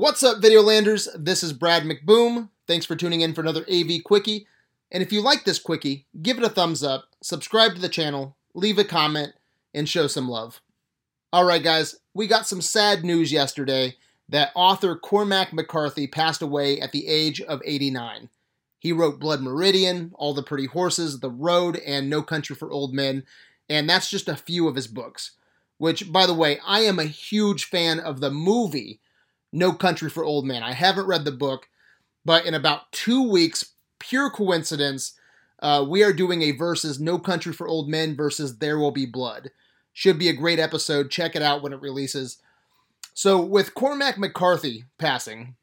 What's up, Videolanders? This is Brad McBoom. Thanks for tuning in for another AV Quickie. And if you like this Quickie, give it a thumbs up, subscribe to the channel, leave a comment, and show some love. Alright, guys, we got some sad news yesterday that author Cormac McCarthy passed away at the age of 89. He wrote Blood Meridian, All the Pretty Horses, The Road, and No Country for Old Men, and that's just a few of his books. Which, by the way, I am a huge fan of the movie no Country for Old Men. I haven't read the book, but in about two weeks, pure coincidence, uh, we are doing a versus No Country for Old Men versus There Will Be Blood. Should be a great episode. Check it out when it releases. So, with Cormac McCarthy passing,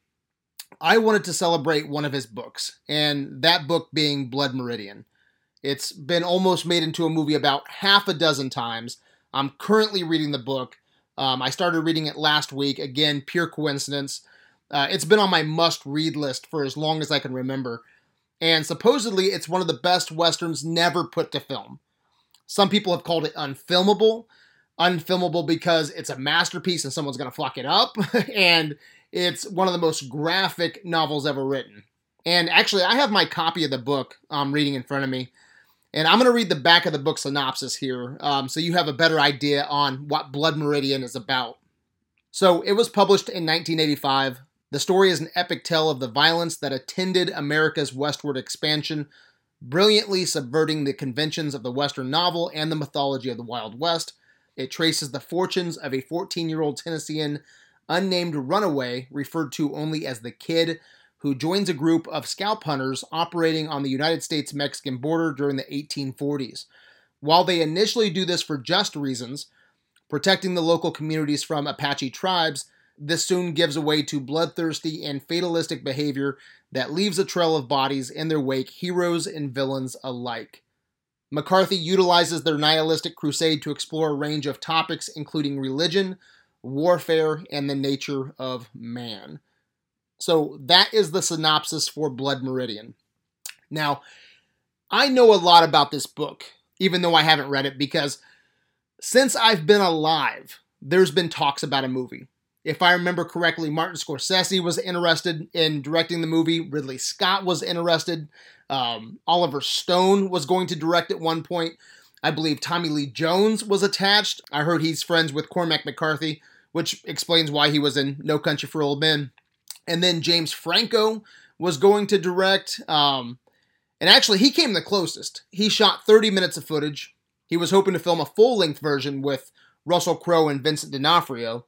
I wanted to celebrate one of his books, and that book being Blood Meridian. It's been almost made into a movie about half a dozen times. I'm currently reading the book. Um, I started reading it last week. Again, pure coincidence. Uh, it's been on my must read list for as long as I can remember. And supposedly, it's one of the best westerns never put to film. Some people have called it unfilmable. Unfilmable because it's a masterpiece and someone's going to fuck it up. and it's one of the most graphic novels ever written. And actually, I have my copy of the book I'm reading in front of me. And I'm going to read the back of the book synopsis here um, so you have a better idea on what Blood Meridian is about. So, it was published in 1985. The story is an epic tale of the violence that attended America's westward expansion, brilliantly subverting the conventions of the Western novel and the mythology of the Wild West. It traces the fortunes of a 14 year old Tennessean unnamed runaway, referred to only as the Kid, who joins a group of scalp hunters operating on the United States Mexican border during the 1840s. While they initially do this for just reasons, protecting the local communities from Apache tribes, this soon gives way to bloodthirsty and fatalistic behavior that leaves a trail of bodies in their wake, heroes and villains alike. McCarthy utilizes their nihilistic crusade to explore a range of topics, including religion, warfare, and the nature of man. So that is the synopsis for Blood Meridian. Now, I know a lot about this book, even though I haven't read it, because since I've been alive, there's been talks about a movie. If I remember correctly, Martin Scorsese was interested in directing the movie. Ridley Scott was interested. Um, Oliver Stone was going to direct at one point. I believe Tommy Lee Jones was attached. I heard he's friends with Cormac McCarthy, which explains why he was in No Country for Old Men and then James Franco was going to direct. Um, and actually, he came the closest. He shot 30 minutes of footage. He was hoping to film a full length version with Russell Crowe and Vincent D'Onofrio.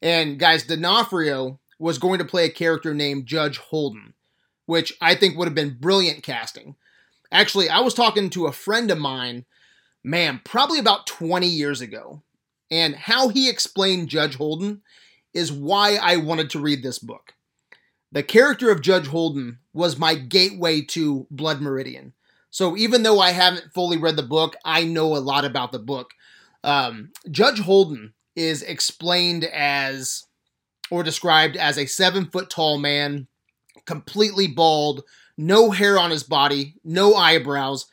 And guys, D'Onofrio was going to play a character named Judge Holden, which I think would have been brilliant casting. Actually, I was talking to a friend of mine, man, probably about 20 years ago. And how he explained Judge Holden is why I wanted to read this book. The character of Judge Holden was my gateway to Blood Meridian. So even though I haven't fully read the book, I know a lot about the book. Um, Judge Holden is explained as or described as a seven foot tall man, completely bald, no hair on his body, no eyebrows,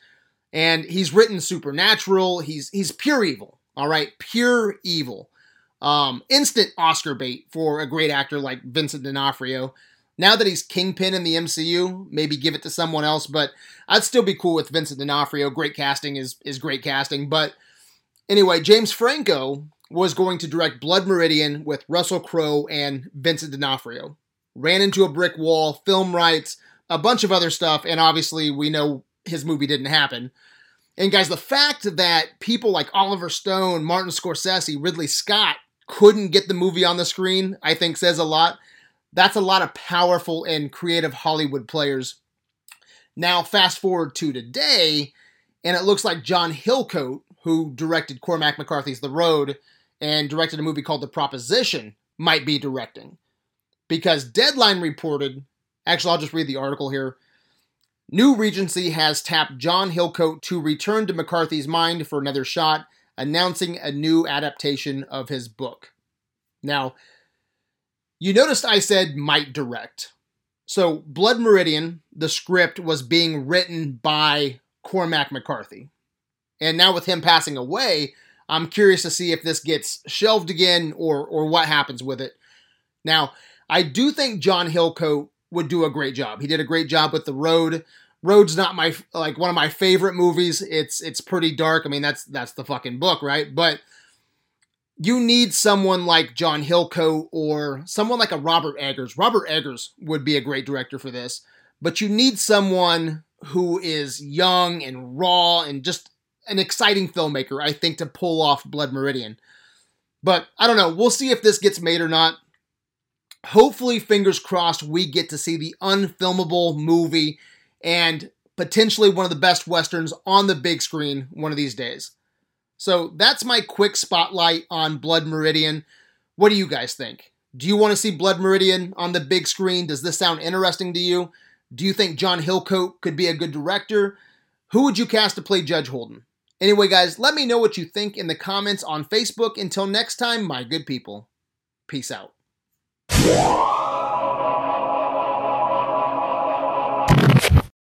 and he's written supernatural. He's he's pure evil. All right, pure evil. Um, instant Oscar bait for a great actor like Vincent D'Onofrio. Now that he's kingpin in the MCU, maybe give it to someone else. But I'd still be cool with Vincent D'Onofrio. Great casting is is great casting. But anyway, James Franco was going to direct Blood Meridian with Russell Crowe and Vincent D'Onofrio. Ran into a brick wall, film rights, a bunch of other stuff, and obviously we know his movie didn't happen. And guys, the fact that people like Oliver Stone, Martin Scorsese, Ridley Scott couldn't get the movie on the screen, I think says a lot. That's a lot of powerful and creative Hollywood players. Now, fast forward to today, and it looks like John Hillcoat, who directed Cormac McCarthy's The Road and directed a movie called The Proposition, might be directing. Because Deadline reported, actually, I'll just read the article here. New Regency has tapped John Hillcoat to return to McCarthy's mind for another shot, announcing a new adaptation of his book. Now, you noticed I said might direct. So, Blood Meridian, the script was being written by Cormac McCarthy. And now with him passing away, I'm curious to see if this gets shelved again or or what happens with it. Now, I do think John Hillcoat would do a great job. He did a great job with The Road. Road's not my like one of my favorite movies. It's it's pretty dark. I mean, that's that's the fucking book, right? But you need someone like John Hillcoat or someone like a Robert Eggers. Robert Eggers would be a great director for this, but you need someone who is young and raw and just an exciting filmmaker, I think, to pull off Blood Meridian. But I don't know. We'll see if this gets made or not. Hopefully, fingers crossed, we get to see the unfilmable movie and potentially one of the best westerns on the big screen one of these days. So that's my quick spotlight on Blood Meridian. What do you guys think? Do you want to see Blood Meridian on the big screen? Does this sound interesting to you? Do you think John Hillcoat could be a good director? Who would you cast to play Judge Holden? Anyway, guys, let me know what you think in the comments on Facebook. Until next time, my good people, peace out.